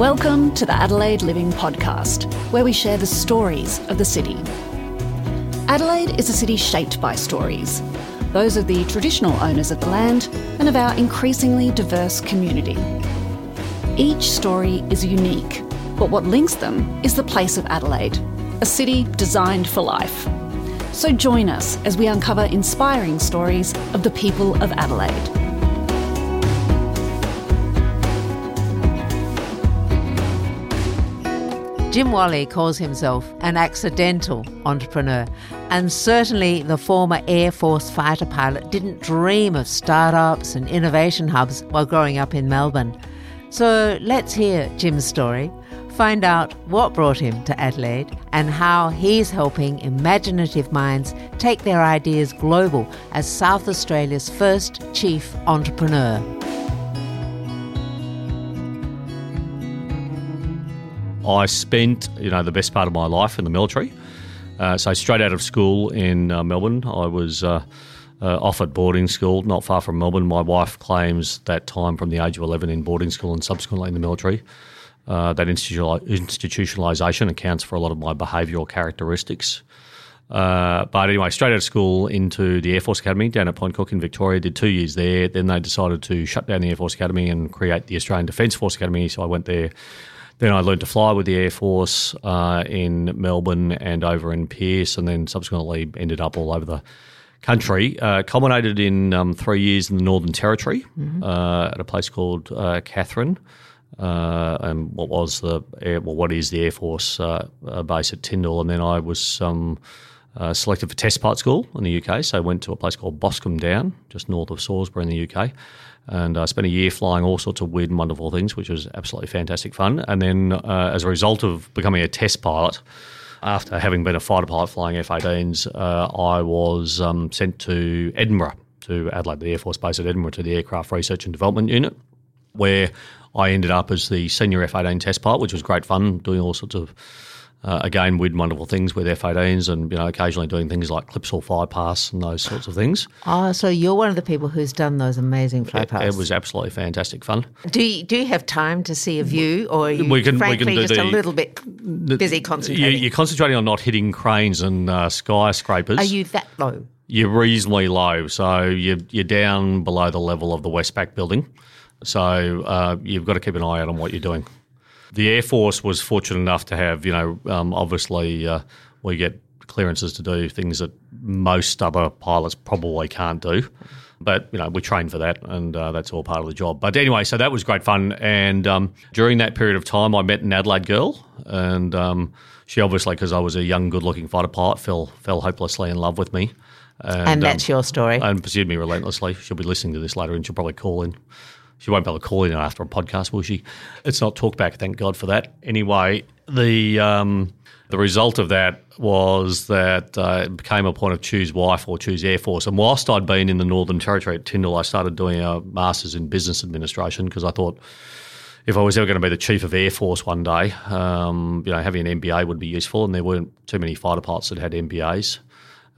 Welcome to the Adelaide Living Podcast, where we share the stories of the city. Adelaide is a city shaped by stories, those of the traditional owners of the land and of our increasingly diverse community. Each story is unique, but what links them is the place of Adelaide, a city designed for life. So join us as we uncover inspiring stories of the people of Adelaide. Jim Whalley calls himself an accidental entrepreneur, and certainly the former Air Force fighter pilot didn't dream of startups and innovation hubs while growing up in Melbourne. So let's hear Jim's story, find out what brought him to Adelaide, and how he's helping imaginative minds take their ideas global as South Australia's first chief entrepreneur. I spent, you know, the best part of my life in the military. Uh, so straight out of school in uh, Melbourne, I was uh, uh off at boarding school, not far from Melbourne. My wife claims that time from the age of 11 in boarding school and subsequently in the military. Uh, that institutionalisation accounts for a lot of my behavioural characteristics. Uh, but anyway, straight out of school into the Air Force Academy down at Point Cook in Victoria. Did two years there. Then they decided to shut down the Air Force Academy and create the Australian Defence Force Academy. So I went there then I learned to fly with the Air Force uh, in Melbourne and over in Pearce, and then subsequently ended up all over the country. Uh, culminated in um, three years in the Northern Territory mm-hmm. uh, at a place called uh, Katherine. Uh, and what was the air, well, what is the Air Force uh, base at Tindal, and then I was um, selected for test pilot school in the UK. So I went to a place called Boscombe Down, just north of Salisbury in the UK, and I spent a year flying all sorts of weird and wonderful things, which was absolutely fantastic fun. And then, uh, as a result of becoming a test pilot, after having been a fighter pilot flying F-18s, uh, I was um, sent to Edinburgh, to Adelaide, the Air Force Base at Edinburgh, to the Aircraft Research and Development Unit, where I ended up as the senior F-18 test pilot, which was great fun, doing all sorts of uh, again, weird wonderful things with F-18s and, you know, occasionally doing things like Clipsal fly pass and those sorts of things. Oh, so you're one of the people who's done those amazing fly pass. It, it was absolutely fantastic fun. Do you, do you have time to see a view or are you we can, frankly we can just the, a little bit busy concentrating? You're concentrating on not hitting cranes and uh, skyscrapers. Are you that low? You're reasonably low. So you're, you're down below the level of the Westpac building. So uh, you've got to keep an eye out on what you're doing. The Air Force was fortunate enough to have, you know, um, obviously uh, we get clearances to do things that most other pilots probably can't do. But you know we train for that, and uh, that's all part of the job. But anyway, so that was great fun. And um, during that period of time, I met an Adelaide girl, and um, she obviously, because I was a young, good-looking fighter pilot, fell fell hopelessly in love with me. And, and that's um, your story. And pursued me relentlessly. She'll be listening to this later, and she'll probably call in. She won't be able to call in after a podcast, will she? It's not talkback, thank God for that. Anyway, the um, the result of that was that uh, it became a point of choose wife or choose Air Force. And whilst I'd been in the Northern Territory at Tindal, I started doing a master's in business administration because I thought if I was ever going to be the chief of Air Force one day, um, you know, having an MBA would be useful. And there weren't too many fighter pilots that had MBAs.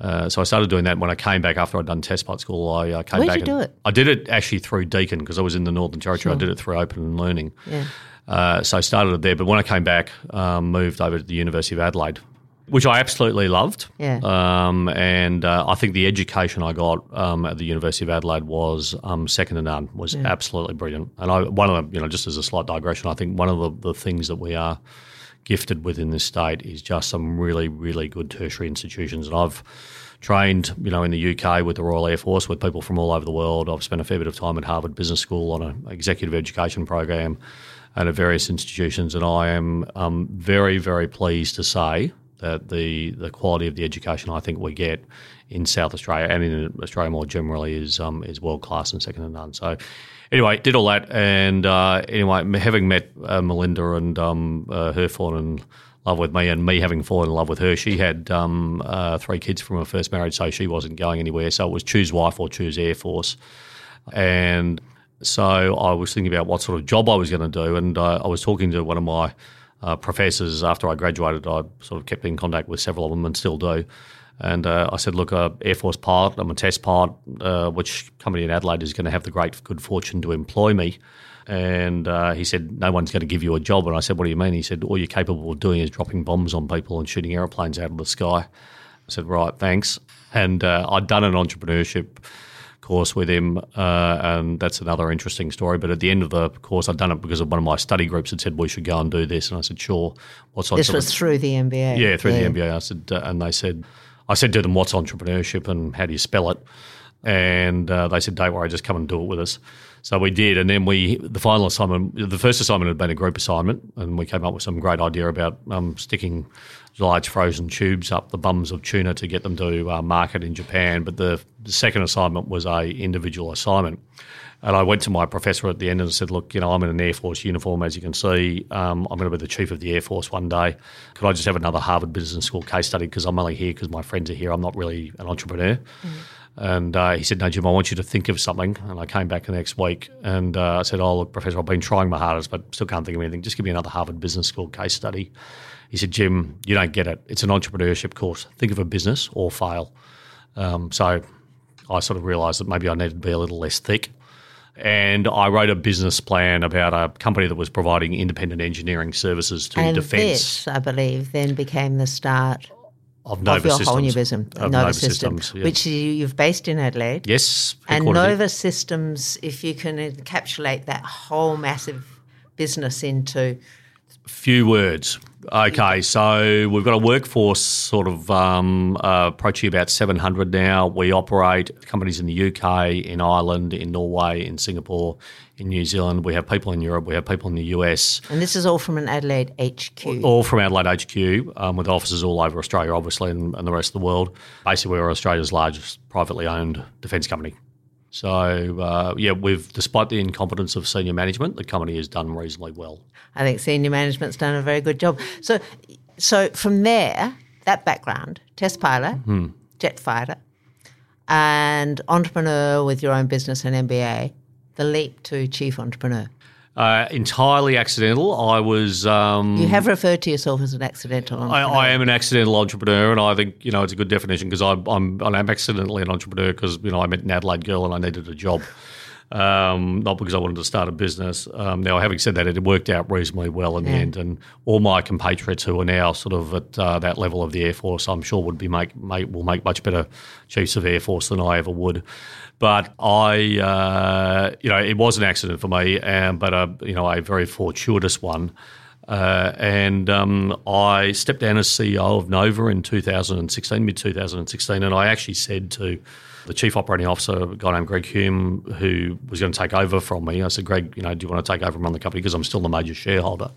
Uh, so I started doing that when I came back after I'd done test pilot school. I uh, came Where'd back. You do it? I did it actually through Deakin because I was in the Northern Territory. Sure. I did it through Open Learning. Yeah. Uh, so I started it there, but when I came back, um, moved over to the University of Adelaide, which I absolutely loved. Yeah. Um, and uh, I think the education I got um, at the University of Adelaide was um, second to none. Was yeah. absolutely brilliant. And I, one of the, you know, just as a slight digression, I think one of the, the things that we are gifted within this state is just some really, really good tertiary institutions. And I've trained, you know, in the UK with the Royal Air Force with people from all over the world. I've spent a fair bit of time at Harvard Business School on an executive education program and at various institutions, and I am um, very, very pleased to say that the the quality of the education I think we get in South Australia and in Australia more generally is um, is world class and second to none. So. Anyway, did all that, and uh, anyway, having met uh, Melinda and um, uh, her fallen in love with me, and me having fallen in love with her. She had um, uh, three kids from her first marriage, so she wasn't going anywhere. So it was choose wife or choose Air Force. And so I was thinking about what sort of job I was going to do, and uh, I was talking to one of my uh, professors after I graduated. I sort of kept in contact with several of them and still do. And uh, I said, look, a Air Force pilot, I'm a test pilot, uh, which company in Adelaide is going to have the great good fortune to employ me. And uh, he said, no one's going to give you a job. And I said, what do you mean? He said, all you're capable of doing is dropping bombs on people and shooting aeroplanes out of the sky. I said, right, thanks. And uh, I'd done an entrepreneurship course with him, uh, and that's another interesting story. But at the end of the course, I'd done it because of one of my study groups had said we should go and do this, and I said, sure. What's this was through the MBA. Yeah, through yeah. the MBA. I said, uh, and they said, I said to them, what's entrepreneurship and how do you spell it? And uh, they said, don't worry, just come and do it with us. So we did, and then we the final assignment, the first assignment had been a group assignment, and we came up with some great idea about um, sticking large frozen tubes up the bums of tuna to get them to uh, market in Japan. But the, second assignment was a individual assignment. And I went to my professor at the end and said, Look, you know, I'm in an Air Force uniform, as you can see. Um, I'm going to be the chief of the Air Force one day. Could I just have another Harvard Business School case study? Because I'm only here because my friends are here. I'm not really an entrepreneur. Mm. And uh, he said, No, Jim, I want you to think of something. And I came back the next week and uh, I said, Oh, look, Professor, I've been trying my hardest, but still can't think of anything. Just give me another Harvard Business School case study. He said, Jim, you don't get it. It's an entrepreneurship course. Think of a business or fail. Um, so I sort of realised that maybe I needed to be a little less thick. And I wrote a business plan about a company that was providing independent engineering services to and defence. This, I believe, then became the start of Nova of your Systems. whole new business, Nova, Nova Systems, System, yeah. which you, have based in Adelaide. Yes, and Nova Systems, if you can encapsulate that whole massive business into few words. Okay, so we've got a workforce sort of um, uh, approaching about 700 now. We operate companies in the UK, in Ireland, in Norway, in Singapore, in New Zealand. We have people in Europe. We have people in the US. And this is all from an Adelaide HQ. All from Adelaide HQ, um, with offices all over Australia, obviously, and, and the rest of the world. Basically, we're Australia's largest privately owned defence company. So uh, yeah, we've despite the incompetence of senior management, the company has done reasonably well. I think senior management's done a very good job. So, so from there, that background, test pilot, hmm. jet fighter, and entrepreneur with your own business and MBA, the leap to chief entrepreneur. Uh, entirely accidental. I was. Um, you have referred to yourself as an accidental entrepreneur. I, I am an accidental entrepreneur, and I think you know it's a good definition because I'm, I'm I'm accidentally an entrepreneur because you know I met an Adelaide girl and I needed a job. Um, not because I wanted to start a business. Um, now, having said that, it worked out reasonably well in yeah. the end, and all my compatriots who are now sort of at uh, that level of the Air Force, I'm sure would be make, make will make much better chiefs of Air Force than I ever would. But I, uh, you know, it was an accident for me, um, but a, you know, a very fortuitous one. Uh, and um, I stepped down as CEO of Nova in 2016, mid 2016, and I actually said to the chief operating officer, a guy named Greg Hume, who was going to take over from me, I said, Greg, you know, do you want to take over and run the company because I'm still the major shareholder?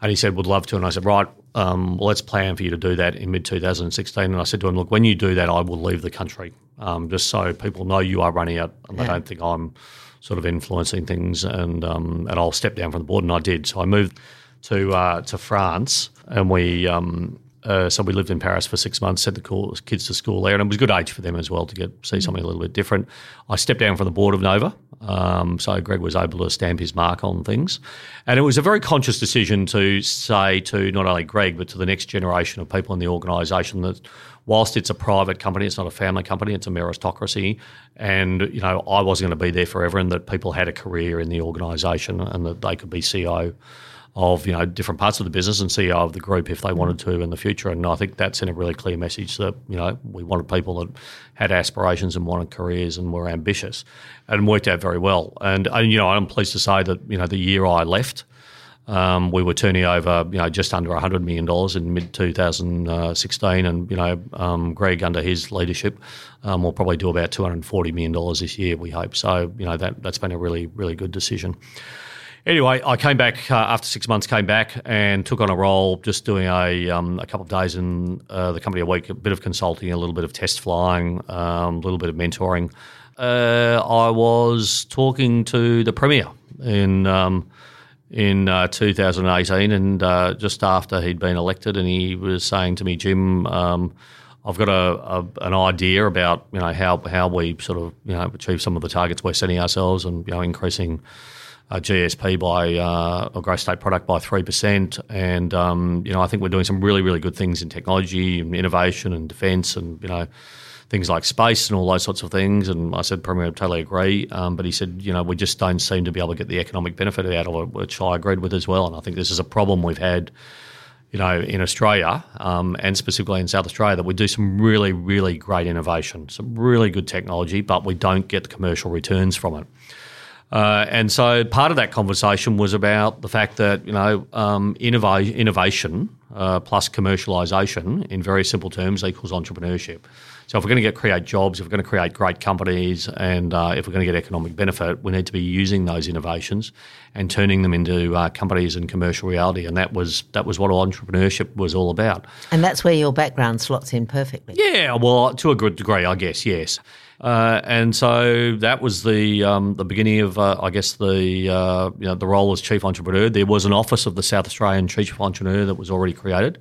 And he said, would love to. And I said, right, um, well, let's plan for you to do that in mid 2016. And I said to him, look, when you do that, I will leave the country um, just so people know you are running it and yeah. they don't think I'm sort of influencing things. And, um, and I'll step down from the board. And I did. So I moved to, uh, to France and we, um, uh, so we lived in Paris for six months, sent the kids to school there, and it was a good age for them as well to get see something a little bit different. I stepped down from the board of Nova, um, so Greg was able to stamp his mark on things, and it was a very conscious decision to say to not only Greg but to the next generation of people in the organisation that whilst it's a private company, it's not a family company, it's a meritocracy, and you know I wasn't going to be there forever, and that people had a career in the organisation and that they could be CEO of you know different parts of the business and CEO of the group if they wanted to in the future. And I think that sent a really clear message that you know we wanted people that had aspirations and wanted careers and were ambitious, and worked out very well. And, and you know I'm pleased to say that you know the year I left. Um, we were turning over, you know, just under $100 million in mid 2016, and you know, um, Greg under his leadership um, will probably do about $240 million this year. We hope so. You know, that that's been a really really good decision. Anyway, I came back uh, after six months. Came back and took on a role, just doing a um, a couple of days in uh, the company a week, a bit of consulting, a little bit of test flying, um, a little bit of mentoring. Uh, I was talking to the premier in um, in uh, 2018, and uh, just after he'd been elected, and he was saying to me, Jim. Um, I've got a, a, an idea about you know how how we sort of you know achieve some of the targets we're setting ourselves and you know increasing uh, GSP by uh, or gross state product by three percent, and um, you know I think we're doing some really really good things in technology and innovation and defence and you know things like space and all those sorts of things. And I said, Premier, I totally agree. Um, but he said, you know, we just don't seem to be able to get the economic benefit out of it, which I agreed with as well. And I think this is a problem we've had you know, in Australia um, and specifically in South Australia, that we do some really, really great innovation, some really good technology, but we don't get the commercial returns from it. Uh, and so part of that conversation was about the fact that you know um, innova- innovation uh, plus commercialisation, in very simple terms, equals entrepreneurship. So if we're going to get create jobs, if we're going to create great companies, and uh, if we're going to get economic benefit, we need to be using those innovations and turning them into uh, companies and commercial reality. And that was that was what entrepreneurship was all about. And that's where your background slots in perfectly. Yeah, well, to a good degree, I guess. Yes. Uh, and so that was the um, the beginning of, uh, I guess, the uh, you know the role as chief entrepreneur. There was an office of the South Australian chief entrepreneur that was already created.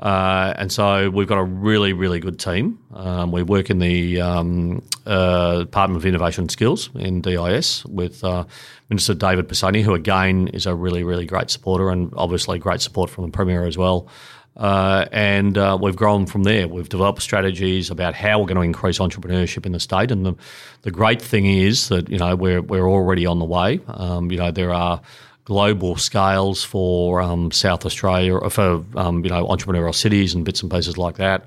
Uh, and so we've got a really, really good team. Um, we work in the um, uh, Department of Innovation and Skills in DIS with uh, Minister David Pisoni, who again is a really, really great supporter and obviously great support from the Premier as well. Uh, and uh, we've grown from there. We've developed strategies about how we're going to increase entrepreneurship in the state. And the, the great thing is that you know we're we're already on the way. Um, you know there are global scales for um, South Australia, for um, you know entrepreneurial cities and bits and pieces like that.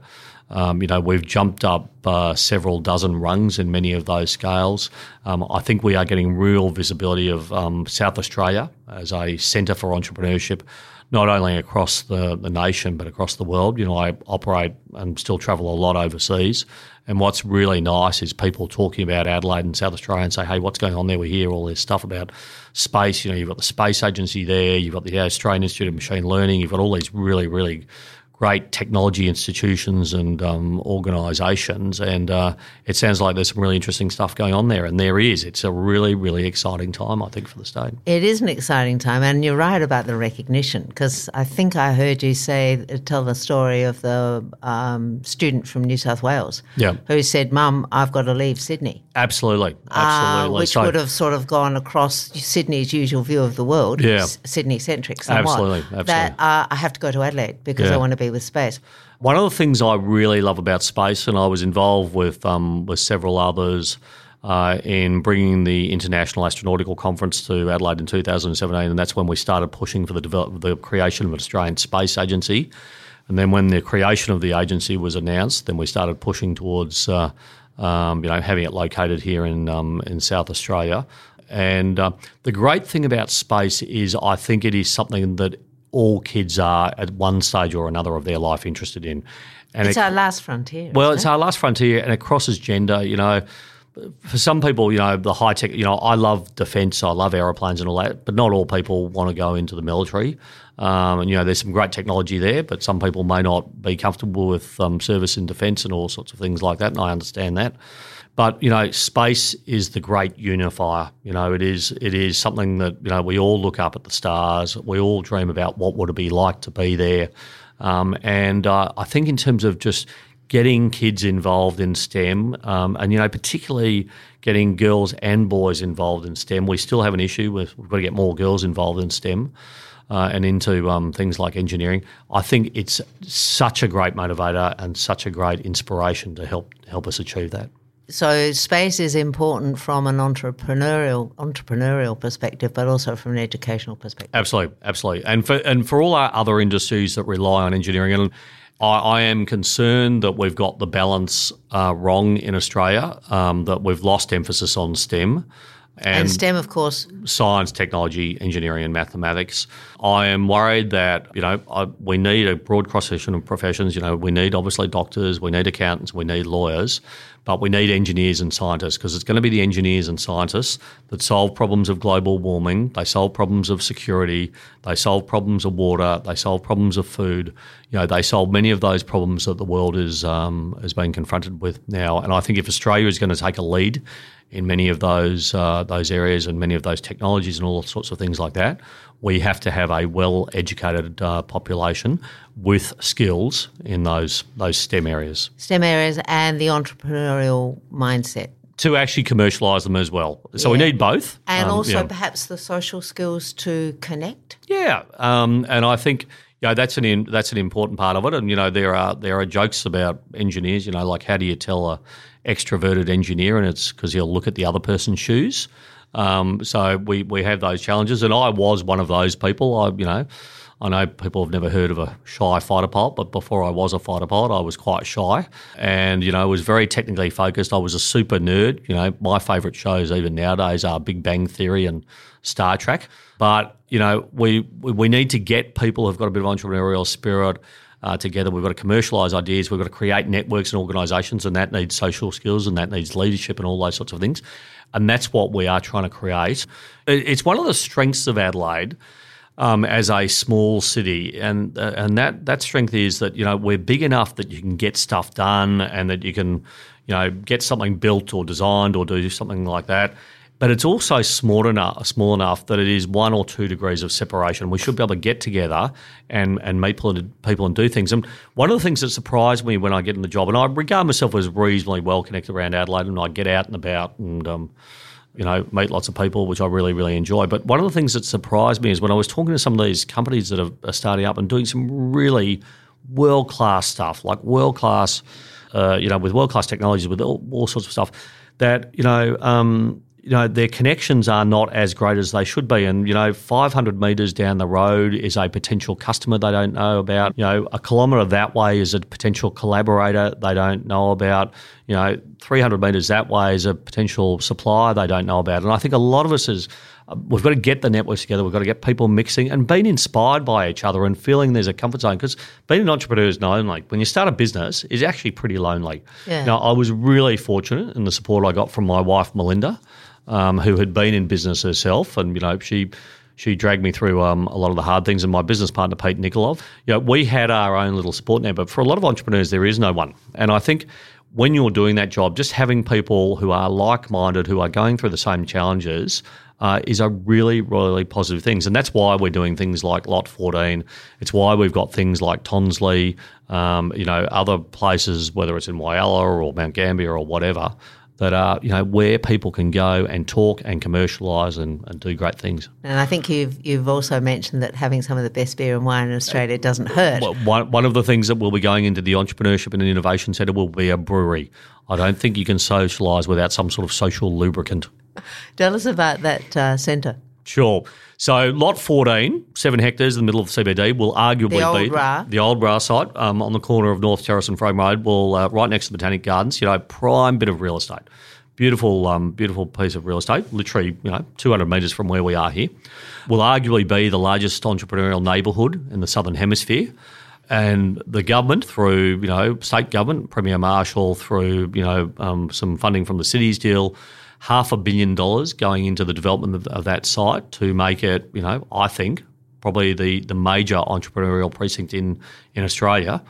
Um, you know, we've jumped up uh, several dozen rungs in many of those scales. Um, I think we are getting real visibility of um, South Australia as a centre for entrepreneurship, not only across the, the nation but across the world. You know, I operate and still travel a lot overseas, and what's really nice is people talking about Adelaide and South Australia and say, hey, what's going on there? We hear all this stuff about space. You know, you've got the Space Agency there, you've got the Australian Institute of Machine Learning, you've got all these really, really great technology institutions and um, organisations, and uh, it sounds like there's some really interesting stuff going on there. And there is. It's a really, really exciting time, I think, for the state. It is an exciting time, and you're right about the recognition because I think I heard you say tell the story of the um, student from New South Wales, yeah. who said, "Mum, I've got to leave Sydney." Absolutely, absolutely, uh, which so, would have sort of gone across Sydney's usual view of the world, yeah. Sydney centric, Absolutely, absolutely. That uh, I have to go to Adelaide because yeah. I want to be with space. One of the things I really love about space, and I was involved with um, with several others uh, in bringing the International Astronautical Conference to Adelaide in 2017, and that's when we started pushing for the develop, the creation of an Australian Space Agency. And then when the creation of the agency was announced, then we started pushing towards uh, um, you know having it located here in um, in South Australia. And uh, the great thing about space is I think it is something that all kids are at one stage or another of their life interested in. And it's it, our last frontier. Well, it's it? our last frontier, and it crosses gender. You know, for some people, you know, the high tech. You know, I love defence, I love aeroplanes and all that, but not all people want to go into the military. Um, and you know, there's some great technology there, but some people may not be comfortable with um, service in defence and all sorts of things like that. And I understand that. But you know, space is the great unifier. You know, it is it is something that you know we all look up at the stars. We all dream about what would it be like to be there. Um, and uh, I think in terms of just getting kids involved in STEM, um, and you know, particularly getting girls and boys involved in STEM, we still have an issue with we've got to get more girls involved in STEM. Uh, and into um, things like engineering. I think it's such a great motivator and such a great inspiration to help help us achieve that. So space is important from an entrepreneurial entrepreneurial perspective, but also from an educational perspective. Absolutely, absolutely, and for and for all our other industries that rely on engineering, and I, I am concerned that we've got the balance uh, wrong in Australia. Um, that we've lost emphasis on STEM. And, and, STEM, of course, science, technology, engineering, and mathematics. I am worried that you know I, we need a broad cross section of professions. You know, we need obviously doctors, we need accountants, we need lawyers, but we need engineers and scientists because it's going to be the engineers and scientists that solve problems of global warming, they solve problems of security, they solve problems of water, they solve problems of food. You know, they solve many of those problems that the world is um, is being confronted with now. And I think if Australia is going to take a lead in many of those uh, those areas and many of those technologies and all sorts of things like that, we have to have a well educated uh, population with skills in those those STEM areas. STEM areas and the entrepreneurial mindset to actually commercialise them as well. So we need both. And Um, also yeah. perhaps the social skills to connect. Yeah, um, and I think you know, that's an in, that's an important part of it. And you know, there are there are jokes about engineers. You know, like how do you tell a extroverted engineer, and it's because he'll look at the other person's shoes. Um, so we we have those challenges, and I was one of those people. I you know. I know people have never heard of a shy fighter pilot, but before I was a fighter pilot, I was quite shy and, you know, was very technically focused. I was a super nerd. You know, my favourite shows even nowadays are Big Bang Theory and Star Trek. But, you know, we, we need to get people who've got a bit of entrepreneurial spirit uh, together. We've got to commercialise ideas. We've got to create networks and organisations, and that needs social skills and that needs leadership and all those sorts of things. And that's what we are trying to create. It's one of the strengths of Adelaide um, as a small city, and uh, and that that strength is that you know we're big enough that you can get stuff done, and that you can you know get something built or designed or do something like that. But it's also small enough, small enough that it is one or two degrees of separation. We should be able to get together and and meet people and, do things. And one of the things that surprised me when I get in the job, and I regard myself as reasonably well connected around Adelaide, and I get out and about and. Um, you know, meet lots of people, which I really, really enjoy. But one of the things that surprised me is when I was talking to some of these companies that are are starting up and doing some really world class stuff, like world class, uh, you know, with world class technologies, with all, all sorts of stuff, that you know. Um, you know their connections are not as great as they should be, and you know, 500 meters down the road is a potential customer they don't know about. You know, a kilometre that way is a potential collaborator they don't know about. You know, 300 meters that way is a potential supplier they don't know about. And I think a lot of us is we've got to get the networks together. We've got to get people mixing and being inspired by each other and feeling there's a comfort zone. Because being an entrepreneur is lonely. When you start a business, is actually pretty lonely. Yeah. Now, I was really fortunate in the support I got from my wife Melinda, um, who had been in business herself, and you know she. She dragged me through um, a lot of the hard things, and my business partner Pete Nikolov. You know, we had our own little support network, but for a lot of entrepreneurs, there is no one. And I think when you're doing that job, just having people who are like-minded, who are going through the same challenges, uh, is a really, really positive thing. And that's why we're doing things like Lot 14. It's why we've got things like Tonsley, um, you know, other places, whether it's in Whyalla or Mount Gambier or whatever, that are, you know, where people can go and talk and commercialise and, and do great things. And I think you've you've also mentioned that having some of the best beer and wine in Australia doesn't hurt. Well, one, one of the things that will be going into the Entrepreneurship and Innovation Centre will be a brewery. I don't think you can socialise without some sort of social lubricant. Tell us about that uh, centre. Sure. So, lot 14, seven hectares in the middle of the CBD, will arguably The be Ra. the old Ra site um, on the corner of North Terrace and Frome Road, will uh, right next to the Botanic Gardens. You know, prime bit of real estate. Beautiful, um, beautiful piece of real estate. Literally, you know, 200 metres from where we are here. Will arguably be the largest entrepreneurial neighbourhood in the Southern Hemisphere. And the government, through you know state government, Premier Marshall, through you know um, some funding from the cities deal, half a billion dollars going into the development of, of that site to make it, you know, I think probably the the major entrepreneurial precinct in in Australia.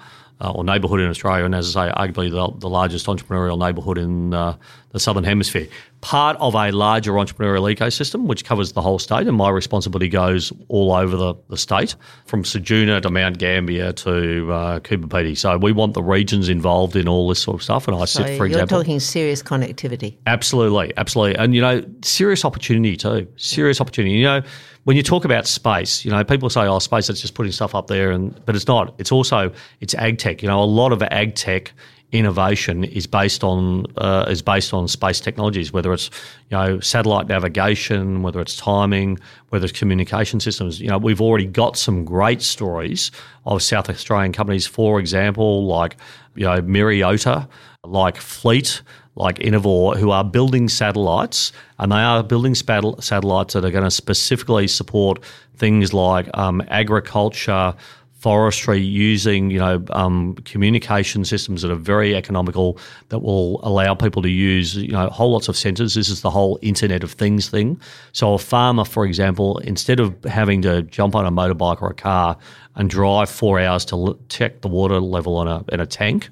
Uh, or neighbourhood in Australia, and as I say, arguably the, the largest entrepreneurial neighbourhood in uh, the southern hemisphere. Part of a larger entrepreneurial ecosystem, which covers the whole state, and my responsibility goes all over the, the state, from Ceduna to Mount Gambier to uh, Coober Pedy. So we want the regions involved in all this sort of stuff. And I So sit, for you're example, talking serious connectivity. Absolutely, absolutely. And, you know, serious opportunity too. Serious opportunity. You know, when you talk about space, you know, people say, oh, space, that's just putting stuff up there. and But it's not. It's also, it's ag tech. You know, a lot of ag tech innovation is based on uh, is based on space technologies, whether it's you know satellite navigation, whether it's timing, whether it's communication systems. You know, we've already got some great stories of South Australian companies, for example, like you know Myriota, like Fleet, like Inovor, who are building satellites, and they are building satellites that are going to specifically support things like um, agriculture forestry using you know um, communication systems that are very economical that will allow people to use you know whole lots of sensors. This is the whole Internet of Things thing. So a farmer, for example, instead of having to jump on a motorbike or a car and drive four hours to check the water level on a in a tank.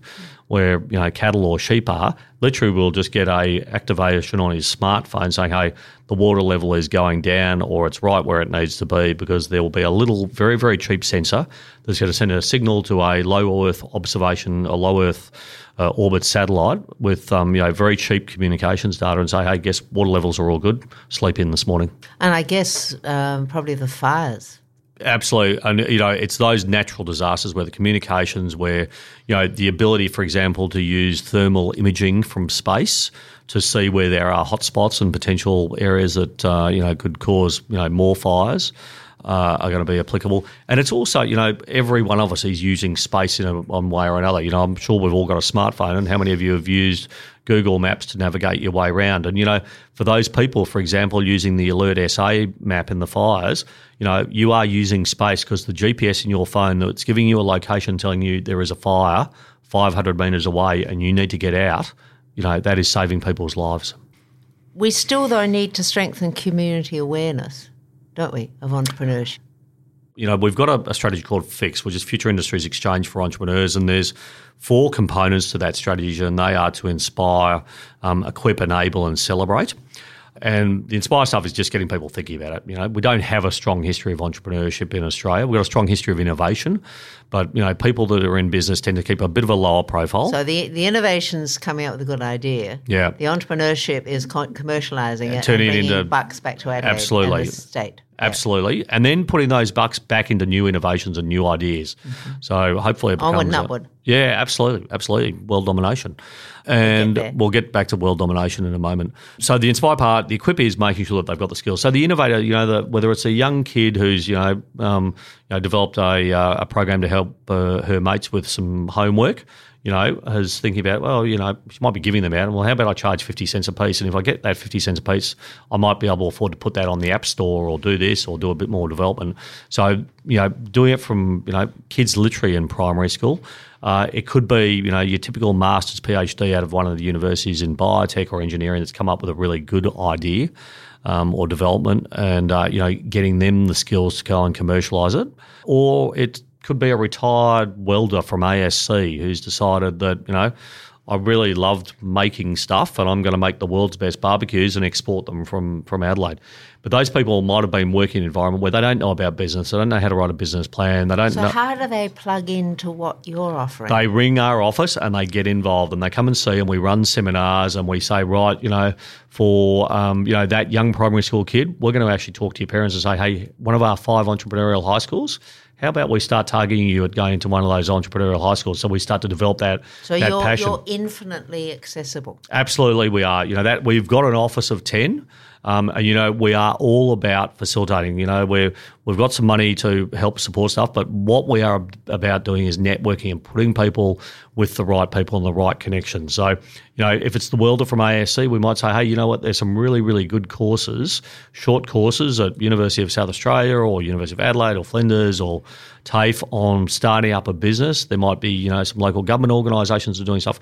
Where you know cattle or sheep are, literally will just get a activation on his smartphone saying, "Hey, the water level is going down, or it's right where it needs to be," because there will be a little, very, very cheap sensor that's going to send a signal to a low Earth observation, a low Earth uh, orbit satellite with um, you know very cheap communications data, and say, "Hey, guess water levels are all good. Sleep in this morning." And I guess um, probably the fires Absolutely, and you know it's those natural disasters where the communications, where you know the ability, for example, to use thermal imaging from space to see where there are hotspots and potential areas that uh, you know could cause you know more fires. Uh, are going to be applicable, and it's also you know every one of us is using space in a, one way or another. You know, I'm sure we've all got a smartphone, and how many of you have used Google Maps to navigate your way around? And you know, for those people, for example, using the Alert SA map in the fires, you know, you are using space because the GPS in your phone that's giving you a location telling you there is a fire 500 metres away and you need to get out, you know, that is saving people's lives. We still, though, need to strengthen community awareness, don't we, of entrepreneurship? You know, we've got a, a strategy called FIX, which is Future Industries Exchange for Entrepreneurs, and there's four components to that strategy, and they are to inspire, um, equip, enable, and celebrate. And the Inspire stuff is just getting people thinking about it. You know, we don't have a strong history of entrepreneurship in Australia. We've got a strong history of innovation, but you know, people that are in business tend to keep a bit of a lower profile. So the the innovation's coming up with a good idea. Yeah. The entrepreneurship is commercialising it, turning and it into bucks back to Adelaide absolutely and the state. Absolutely, and then putting those bucks back into new innovations and new ideas. Mm-hmm. So hopefully, it becomes onward and upward. Yeah, absolutely, absolutely, world domination, and we'll get, we'll get, back to world domination in a moment. So the inspire part, the equip is making sure that they've got the skills. So the innovator, you know, the, whether it's a young kid who's you know, um, you know developed a, uh, a program to help uh, her mates with some homework you know, is thinking about, well, you know, she might be giving them out. Well, how about I charge 50 cents a piece? And if I get that 50 cents a piece, I might be able to afford to put that on the App Store or do this or do a bit more development. So, you know, doing it from, you know, kids literally in primary school. Uh, it could be, you know, your typical master's PhD out of one of the universities in biotech or engineering that's come up with a really good idea um, or development and, uh, you know, getting them the skills to go and commercialise it. Or it could be a retired welder from ASC who's decided that, you know, I really loved making stuff and I'm going to make the world's best barbecues and export them from, from Adelaide. But those people might have been working in an environment where they don't know about business. They don't know how to write a business plan. They don't so know. how do they plug into what you're offering? They ring our office and they get involved and they come and see and we run seminars and we say, right, you know, for um, you know that young primary school kid, we're going to actually talk to your parents and say, hey, one of our five entrepreneurial high schools how about we start targeting you at going into one of those entrepreneurial high schools so we start to develop that, so that you're, passion. you're infinitely accessible. Absolutely, we are. You know that we've got an office of ten. Um, and you know we are all about facilitating. You know we we've got some money to help support stuff, but what we are about doing is networking and putting people with the right people and the right connections. So you know if it's the welder from ASC, we might say, hey, you know what? There's some really really good courses, short courses at University of South Australia or University of Adelaide or Flinders or TAFE on starting up a business. There might be you know some local government organisations are doing stuff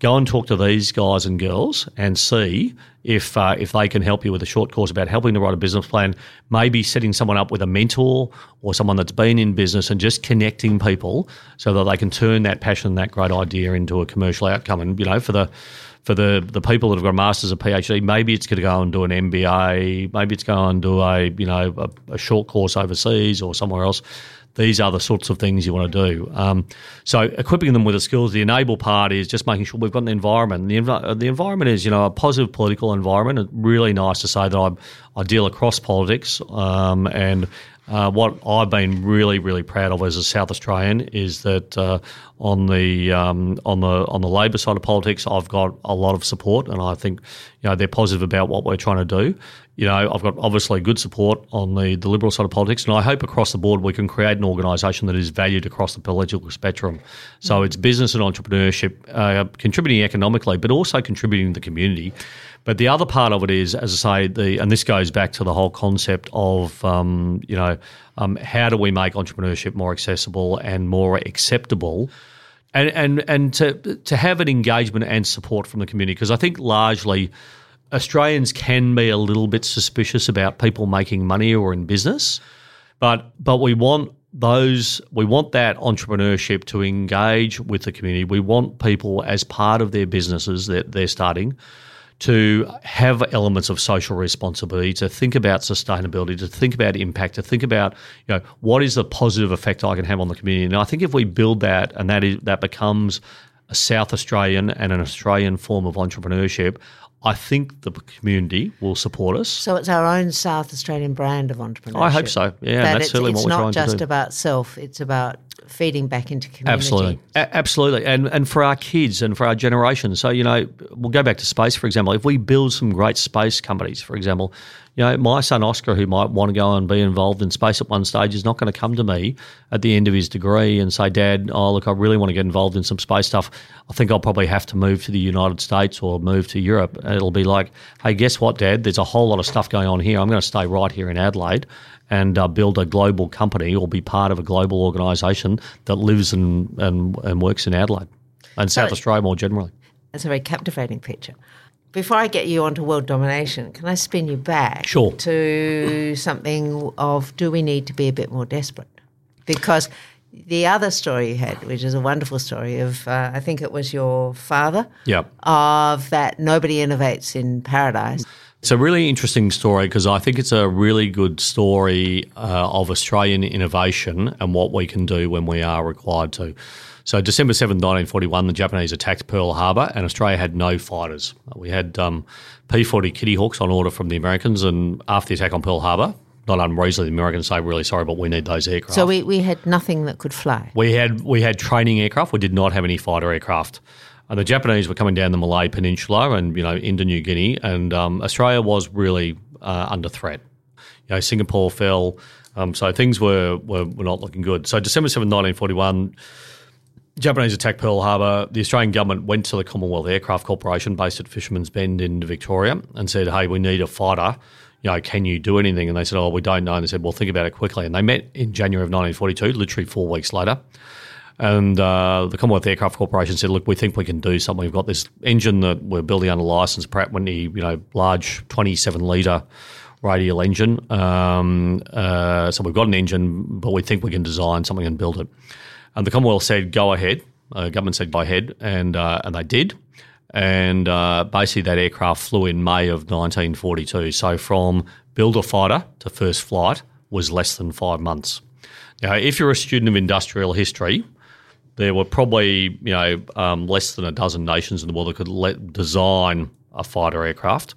go and talk to these guys and girls and see if uh, if they can help you with a short course about helping to write a business plan, maybe setting someone up with a mentor or someone that's been in business and just connecting people so that they can turn that passion, that great idea into a commercial outcome. And you know, for the for the, the people that have got a master's or PhD, maybe it's going to go and do an MBA, maybe it's going to do a you know a, a short course overseas or somewhere else these are the sorts of things you want to do. Um, so equipping them with the skills. The enable part is just making sure we've got an environment. The, env- the environment is, you know, a positive political environment. It's really nice to say that I, I deal across politics um, and uh, what I've been really, really proud of as a South Australian is that uh, on the um, on the on the Labor side of politics, I've got a lot of support, and I think you know they're positive about what we're trying to do. You know, I've got obviously good support on the, the Liberal side of politics, and I hope across the board we can create an organisation that is valued across the political spectrum. So it's business and entrepreneurship, uh, contributing economically, but also contributing to the community. But the other part of it is, as I say, the and this goes back to the whole concept of um, you know um, how do we make entrepreneurship more accessible and more acceptable. And, and and to to have an engagement and support from the community because I think largely Australians can be a little bit suspicious about people making money or in business, but but we want those we want that entrepreneurship to engage with the community. We want people as part of their businesses that they're starting to have elements of social responsibility, to think about sustainability, to think about impact, to think about you know what is the positive effect I can have on the community. And I think if we build that and that is that becomes a South Australian and an Australian form of entrepreneurship, I think the community will support us. So it's our own South Australian brand of entrepreneurship. I hope so. Yeah, that that's it's, certainly it's what we're trying to do. It's not just about self; it's about feeding back into community. Absolutely, A- absolutely, and and for our kids and for our generation. So you know, we'll go back to space for example. If we build some great space companies, for example, you know, my son Oscar, who might want to go and be involved in space at one stage, is not going to come to me at the end of his degree and say, "Dad, oh look, I really want to get involved in some space stuff. I think I'll probably have to move to the United States or move to Europe." It'll be like, "Hey, guess what, Dad? There's a whole lot of stuff going on here. I'm going to stay right here in Adelaide." And uh, build a global company or be part of a global organisation that lives and, and, and works in Adelaide and South So- Australia more generally. It's a very captivating picture. Before I get you onto world domination, can I spin you back Sure. to something of do we need to be a bit more desperate? Because the other story you had, which is a wonderful story of, uh, I think it was your father, Yeah. of that nobody innovates in paradise. It's a really interesting story because I think it's a really good story uh, of Australian innovation and what we can do when we are required to. So, December 7, 1941, the Japanese attacked Pearl Harbor and Australia had no fighters. We had um, P 40 Kitty Hawks on order from the Americans, and after the attack on Pearl Harbor, not unreasonably, the Americans say, really sorry, but we need those aircraft. So we, we had nothing that could fly. We had we had training aircraft. We did not have any fighter aircraft. And the Japanese were coming down the Malay Peninsula and you know into New Guinea, and um, Australia was really uh, under threat. You know, Singapore fell, um, so things were, were were not looking good. So December 7, 1941, Japanese attacked Pearl Harbor. The Australian government went to the Commonwealth Aircraft Corporation, based at Fisherman's Bend in Victoria, and said, "Hey, we need a fighter. You know, can you do anything?" And they said, "Oh, we don't know." And they said, "Well, think about it quickly." And they met in January of 1942, literally four weeks later. And uh, the Commonwealth Aircraft Corporation said, "Look, we think we can do something. We've got this engine that we're building under license, Pratt Whitney, you know, large 27 litre radial engine. Um, uh, so we've got an engine, but we think we can design something and build it." And the Commonwealth said, "Go ahead." Uh, government said, "Go ahead," and uh, and they did. And uh, basically, that aircraft flew in May of 1942. So from build a fighter to first flight was less than five months. Now, if you're a student of industrial history, there were probably you know um, less than a dozen nations in the world that could let design a fighter aircraft,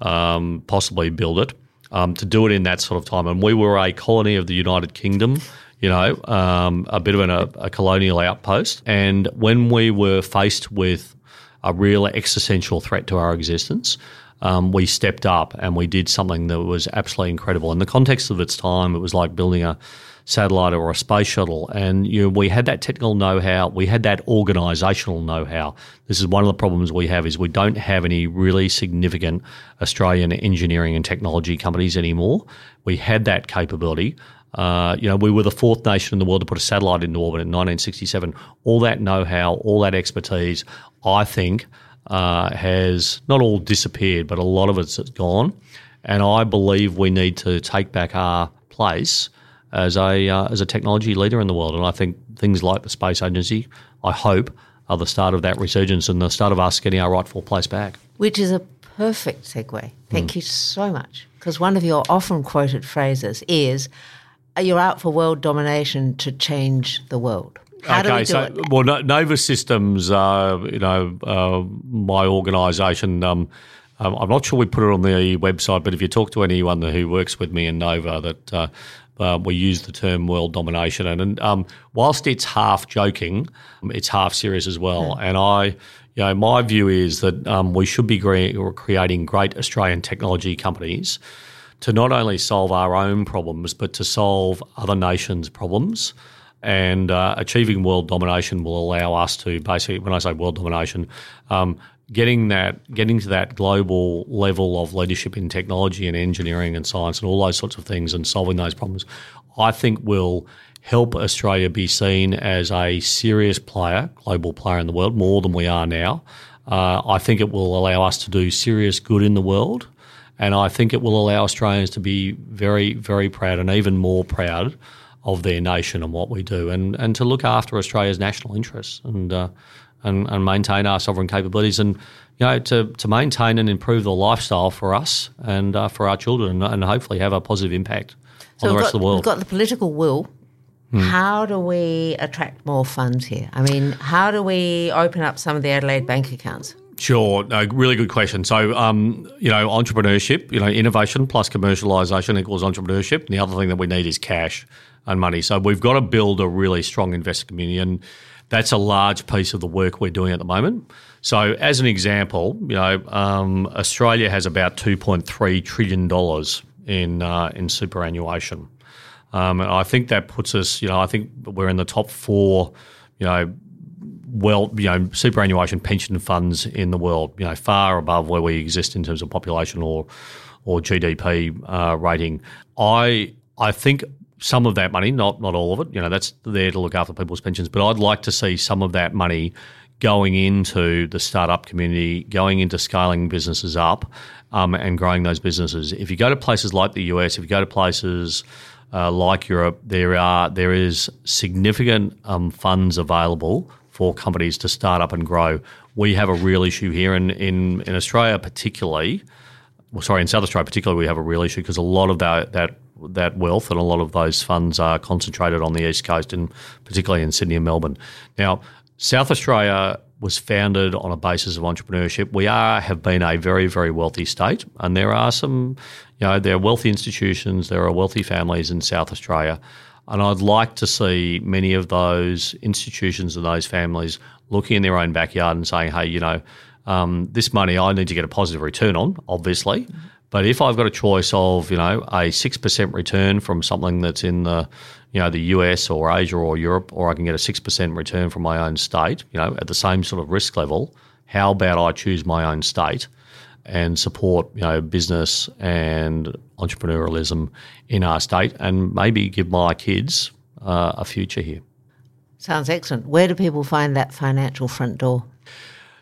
um, possibly build it. Um, to do it in that sort of time, and we were a colony of the United Kingdom, you know, um, a bit of an, a, a colonial outpost. And when we were faced with a real existential threat to our existence, um, we stepped up and we did something that was absolutely incredible. In the context of its time, it was like building a satellite or a space shuttle, and you know, we had that technical know-how, we had that organisational know-how. This is one of the problems we have is we don't have any really significant Australian engineering and technology companies anymore. We had that capability. Uh, you know, we were the fourth nation in the world to put a satellite into orbit in 1967. All that know-how, all that expertise, I think, uh, has not all disappeared, but a lot of it's gone. And I believe we need to take back our place as a uh, as a technology leader in the world. And I think things like the space agency, I hope, are the start of that resurgence and the start of us getting our rightful place back. Which is a perfect segue. Thank Hmm. you so much. Because one of your often quoted phrases is, "You're out for world domination to change the world." How do we do so it? well, Nova Systems, uh, you know, uh, my organisation. Um, um, I'm not sure we put it on the website, but if you talk to anyone who works with me in Nova, that uh, uh, we use the term world domination, and, and um, whilst it's half joking, it's half serious as well. And I, you know, my view is that um, we should be cre- creating great Australian technology companies to not only solve our own problems, but to solve other nations' problems. And uh, achieving world domination will allow us to basically, when I say world domination, um, getting that, getting to that global level of leadership in technology and engineering and science and all those sorts of things, and solving those problems, I think will help Australia be seen as a serious player, global player in the world, more than we are now. Uh, I think it will allow us to do serious good in the world. And I think it will allow Australians to be very, very proud and even more proud of their nation and what we do, and, and to look after Australia's national interests and, uh, and and maintain our sovereign capabilities, and you know to, to maintain and improve the lifestyle for us and uh, for our children, and hopefully have a positive impact so on the rest got, of the world. We've got the political will. Hmm. How do we attract more funds here? I mean, how do we open up some of the Adelaide bank accounts? Sure, no, really good question. So, um, you know, entrepreneurship, you know, innovation plus commercialisation equals entrepreneurship. And the other thing that we need is cash and money. So we've got to build a really strong investor community, and that's a large piece of the work we're doing at the moment. So, as an example, you know, um, Australia has about two point three trillion dollars in uh, in superannuation, um, and I think that puts us, you know, I think we're in the top four, you know, well, you know, superannuation pension funds in the world, you know, far above where we exist in terms of population or or GDP uh, rating. I I think some of that money, not not all of it, you know, that's there to look after people's pensions, but I'd like to see some of that money going into the startup community, going into scaling businesses up um, and growing those businesses. If you go to places like the US, if you go to places uh, like Europe, there are there is significant um, funds available for companies to start up and grow. We have a real issue here in, in, in Australia, particularly. Well, sorry, in South Australia, particularly, we have a real issue because a lot of that, that that wealth and a lot of those funds are concentrated on the east coast and particularly in Sydney and Melbourne. Now, South Australia was founded on a basis of entrepreneurship. We are have been a very very wealthy state, and there are some, you know, there are wealthy institutions, there are wealthy families in South Australia. And I'd like to see many of those institutions and those families looking in their own backyard and saying, hey, you know, um, this money I need to get a positive return on, obviously. Mm-hmm. But if I've got a choice of, you know, a 6% return from something that's in the, you know, the US or Asia or Europe, or I can get a 6% return from my own state, you know, at the same sort of risk level, how about I choose my own state and support you know business and entrepreneurialism in our state, and maybe give my kids uh, a future here. Sounds excellent. Where do people find that financial front door?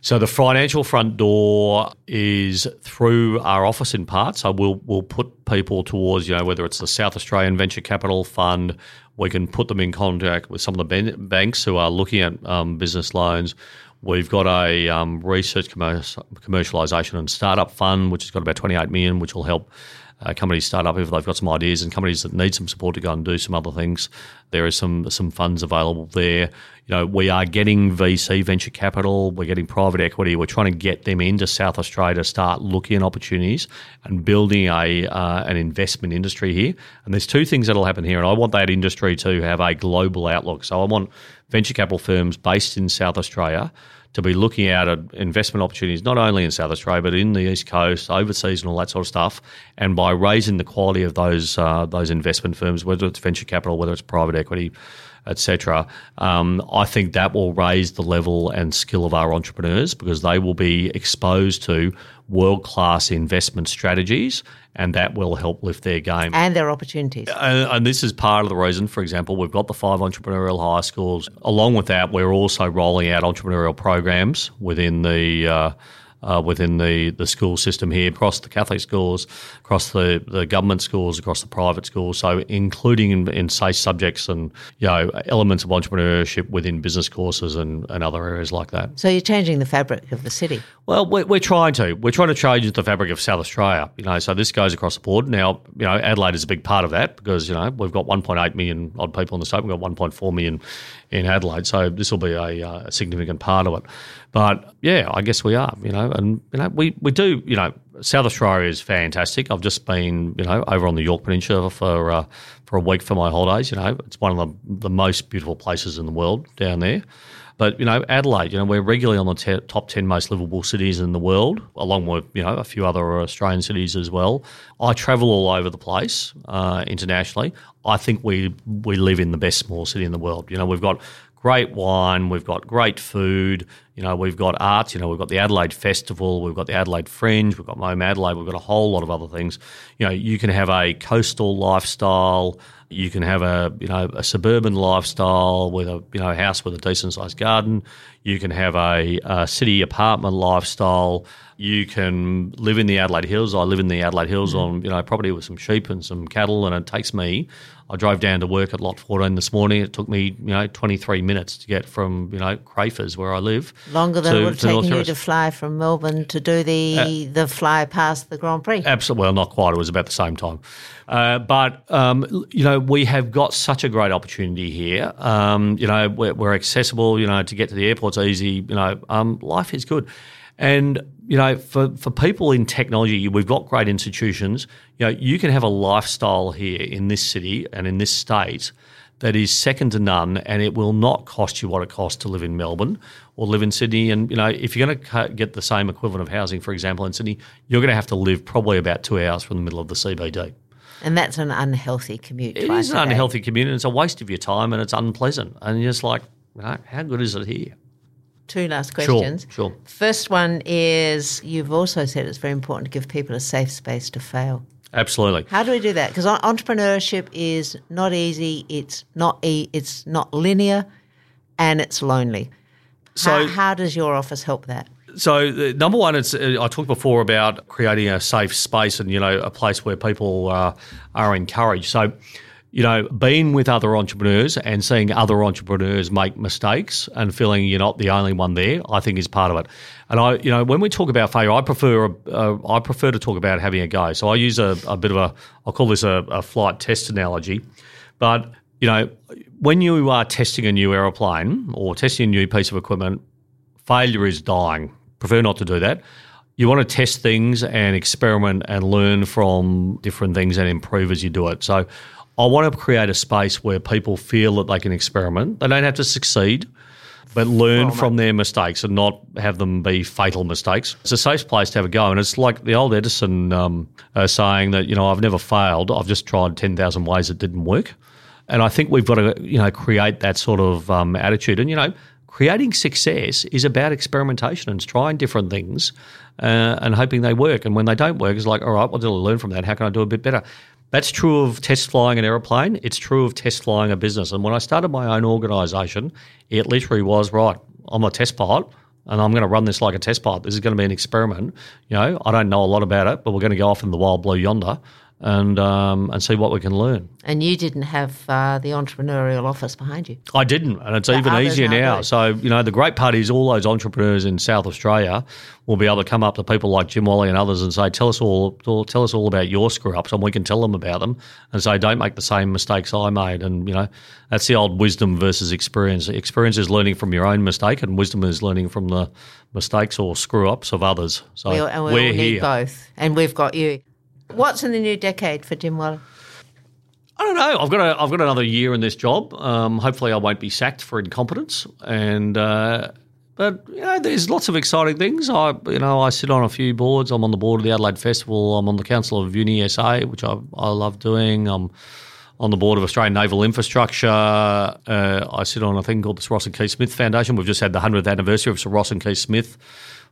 So the financial front door is through our office in part. So we'll we'll put people towards you know whether it's the South Australian Venture Capital Fund, we can put them in contact with some of the banks who are looking at um, business loans. We've got a um, research commercialisation and startup fund, which has got about 28 million, which will help uh, companies start up if they've got some ideas and companies that need some support to go and do some other things. There is some some funds available there. You know, we are getting VC venture capital, we're getting private equity. We're trying to get them into South Australia to start looking at opportunities and building a uh, an investment industry here. And there's two things that'll happen here, and I want that industry to have a global outlook. So I want venture capital firms based in South Australia to be looking out at investment opportunities not only in South Australia but in the East Coast, overseas, and all that sort of stuff. And by raising the quality of those uh, those investment firms, whether it's venture capital, whether it's private equity, etc. Um, I think that will raise the level and skill of our entrepreneurs because they will be exposed to world class investment strategies, and that will help lift their game and their opportunities. And, and, this is part of the reason. For example, we've got the five entrepreneurial high schools. Along with that, we're also rolling out entrepreneurial programs within the. Uh, uh, within the, the school system here, across the Catholic schools, across the, the government schools, across the private schools. So, including in, in SACE subjects and you know elements of entrepreneurship within business courses and, and other areas like that. So, you're changing the fabric of the city. Well, we're, we're trying to. We're trying to change the fabric of South Australia. You know, so this goes across the board. Now, you know, Adelaide is a big part of that because you know we've got 1.8 million odd people in the state. We've got 1.4 million in Adelaide. So this will be a, uh, a, significant part of it. But yeah, I guess we are, you know, and you know, we, we do, you know, South Australia is fantastic. I've just been, you know, over on the Yorke Peninsula for uh, for a week for my holidays. You know, it's one of the, the most beautiful places in the world down there. But you know, Adelaide, you know, we're regularly on the te- top ten most livable cities in the world, along with you know a few other Australian cities as well. I travel all over the place uh, internationally. I think we we live in the best small city in the world. You know, we've got great wine, we've got great food. You know, we've got arts. You know, we've got the Adelaide Festival. We've got the Adelaide Fringe. We've got MoMA Adelaide. We've got a whole lot of other things. You know, you can have a coastal lifestyle. You can have a you know a suburban lifestyle with a you know house with a decent sized garden. You can have a, a city apartment lifestyle. You can live in the Adelaide Hills. I live in the Adelaide Hills on you know property with some sheep and some cattle, and it takes me. I drove down to work at Lot 14 this morning. It took me you know 23 minutes to get from you know Crafers where I live. Longer than to- it would have taken you to fly from Melbourne to do the the fly past the Grand Prix. Absolutely, well, not quite. It was about the same time. Uh, but um, you know, we have got such a great opportunity here. Um, you know, we're, we're accessible. You know, to get to the airport's easy. You know, um, life is good, and you know, for for people in technology, we've got great institutions. You know, you can have a lifestyle here in this city and in this state that is second to none, and it will not cost you what it costs to live in Melbourne or live in Sydney. And you know, if you're going to get the same equivalent of housing, for example, in Sydney, you're going to have to live probably about two hours from the middle of the CBD. And that's an unhealthy commute. It is an unhealthy community. It's a waste of your time, and it's unpleasant. And you're just like, you know, how good is it here? Two last questions. sure. sure. First one is you've also said it's very important to give people a safe space to fail. Absolutely. How do we do that? Because entrepreneurship is not easy. It's not e- It's not linear, and it's lonely. So- how, how does your office help that? So the number one, it's uh, I talked before about creating a safe space and you know a place where people uh, are encouraged. So you know, being with other entrepreneurs and seeing other entrepreneurs make mistakes and feeling you're not the only one there, I think is part of it. And I, you know, when we talk about failure, I prefer uh, I prefer to talk about having a go. So I use a, a bit of a I'll call this a, a flight test analogy, but you know, when you are testing a new aeroplane or testing a new piece of equipment, failure is dying. Prefer not to do that. You want to test things and experiment and learn from different things and improve as you do it. So I want to create a space where people feel that they can experiment. They don't have to succeed, but learn from their mistakes and not have them be fatal mistakes. It's a safe place to have a go. And it's like the old Edison um, uh, saying that, you know, I've never failed. I've just tried 10,000 ways that didn't work. And I think we've got to, you know, create that sort of um, attitude. And, you know, creating success is about experimentation and trying different things uh, and hoping they work. And when they don't work, it's like, all right, what did I learn from that? How can I do a bit better? That's true of test flying an aeroplane. It's true of test flying a business. And when I started my own organisation, it literally was right. I'm a test pilot, and I'm going to run this like a test pilot. This is going to be an experiment. You know, I don't know a lot about it, but we're going to go off in the wild blue yonder and um, and see what we can learn. And you didn't have uh, the entrepreneurial office behind you. I didn't, and it's even easier now do. So you know, the great part is all those entrepreneurs in South Australia will be able to come up to people like Jim Whalley and others and say, "Tell us all, tell us all about your screw ups," and we can tell them about them and say, "Don't make the same mistakes I made." And you know, that's the old wisdom versus experience. Experience is learning from your own mistake, and wisdom is learning from the mistakes or screw ups of others. So We, and we need here. both. And we've got you. What's in the new decade for Jim Whalley? I don't know. I've got a, I've got another year in this job. Um, hopefully, I won't be sacked for incompetence. And uh, but you know, there's lots of exciting things. I you know I sit on a few boards. I'm on the board of the Adelaide Festival. I'm on the council of Uni SA, which I I love doing. I'm on the board of Australian Naval Infrastructure. Uh, I sit on a thing called the Sir Ross and Keith Smith Foundation. We've just had the 100th anniversary of Sir Ross and Keith Smith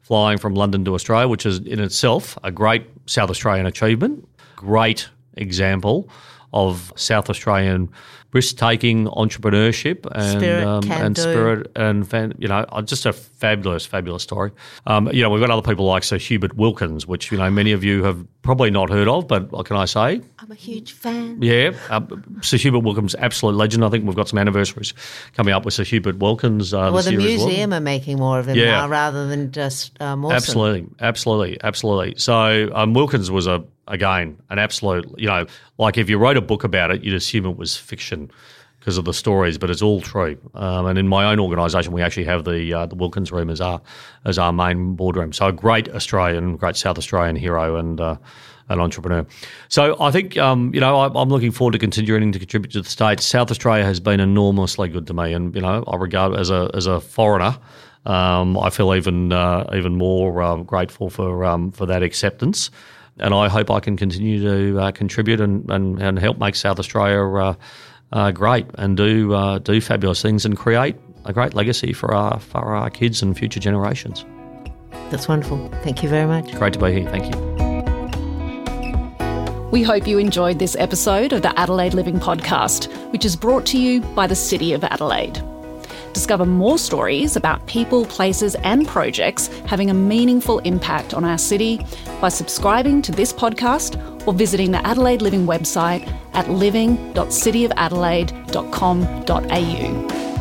flying from London to Australia, which is in itself a great South Australian achievement. Great example of South Australian risk-taking entrepreneurship and Spirit, um, and do. spirit and fan, you know uh, just a fabulous fabulous story. Um, you know we've got other people like Sir Hubert Wilkins, which you know many of you have probably not heard of, but what can I say? I'm a huge fan. Yeah, uh, Sir Hubert Wilkins, absolute legend. I think we've got some anniversaries coming up with Sir Hubert Wilkins. Uh, Well, this the year as well. museum are making more of him Yeah. now rather than just uh, Mawson. Absolutely, absolutely, absolutely. So um, Wilkins was a again an absolute. You know, like if you wrote a book about it, you'd assume it was fiction because of the stories, but it's all true. Um, and in my own organisation, we actually have the uh, the Wilkins room as our as our main boardroom. So a great Australian, great South Australian hero and. Uh, an entrepreneur. So I think, um, you know, I, I'm looking forward to continuing to contribute to the state. South Australia has been enormously good to me, and you know, I regard as a as a foreigner, um, I feel even uh, even more um, grateful for um, for that acceptance, and I hope I can continue to uh, contribute and, and, and help make South Australia uh, uh, great and do uh, do fabulous things and create a great legacy for our for our kids and future generations. That's wonderful. Thank you very much. Great to be here. Thank you. We hope you enjoyed this episode of the Adelaide Living Podcast, which is brought to you by the City of Adelaide. Discover more stories about people, places, and projects having a meaningful impact on our city by subscribing to this podcast or visiting the Adelaide Living website at living.cityofadelaide.com.au.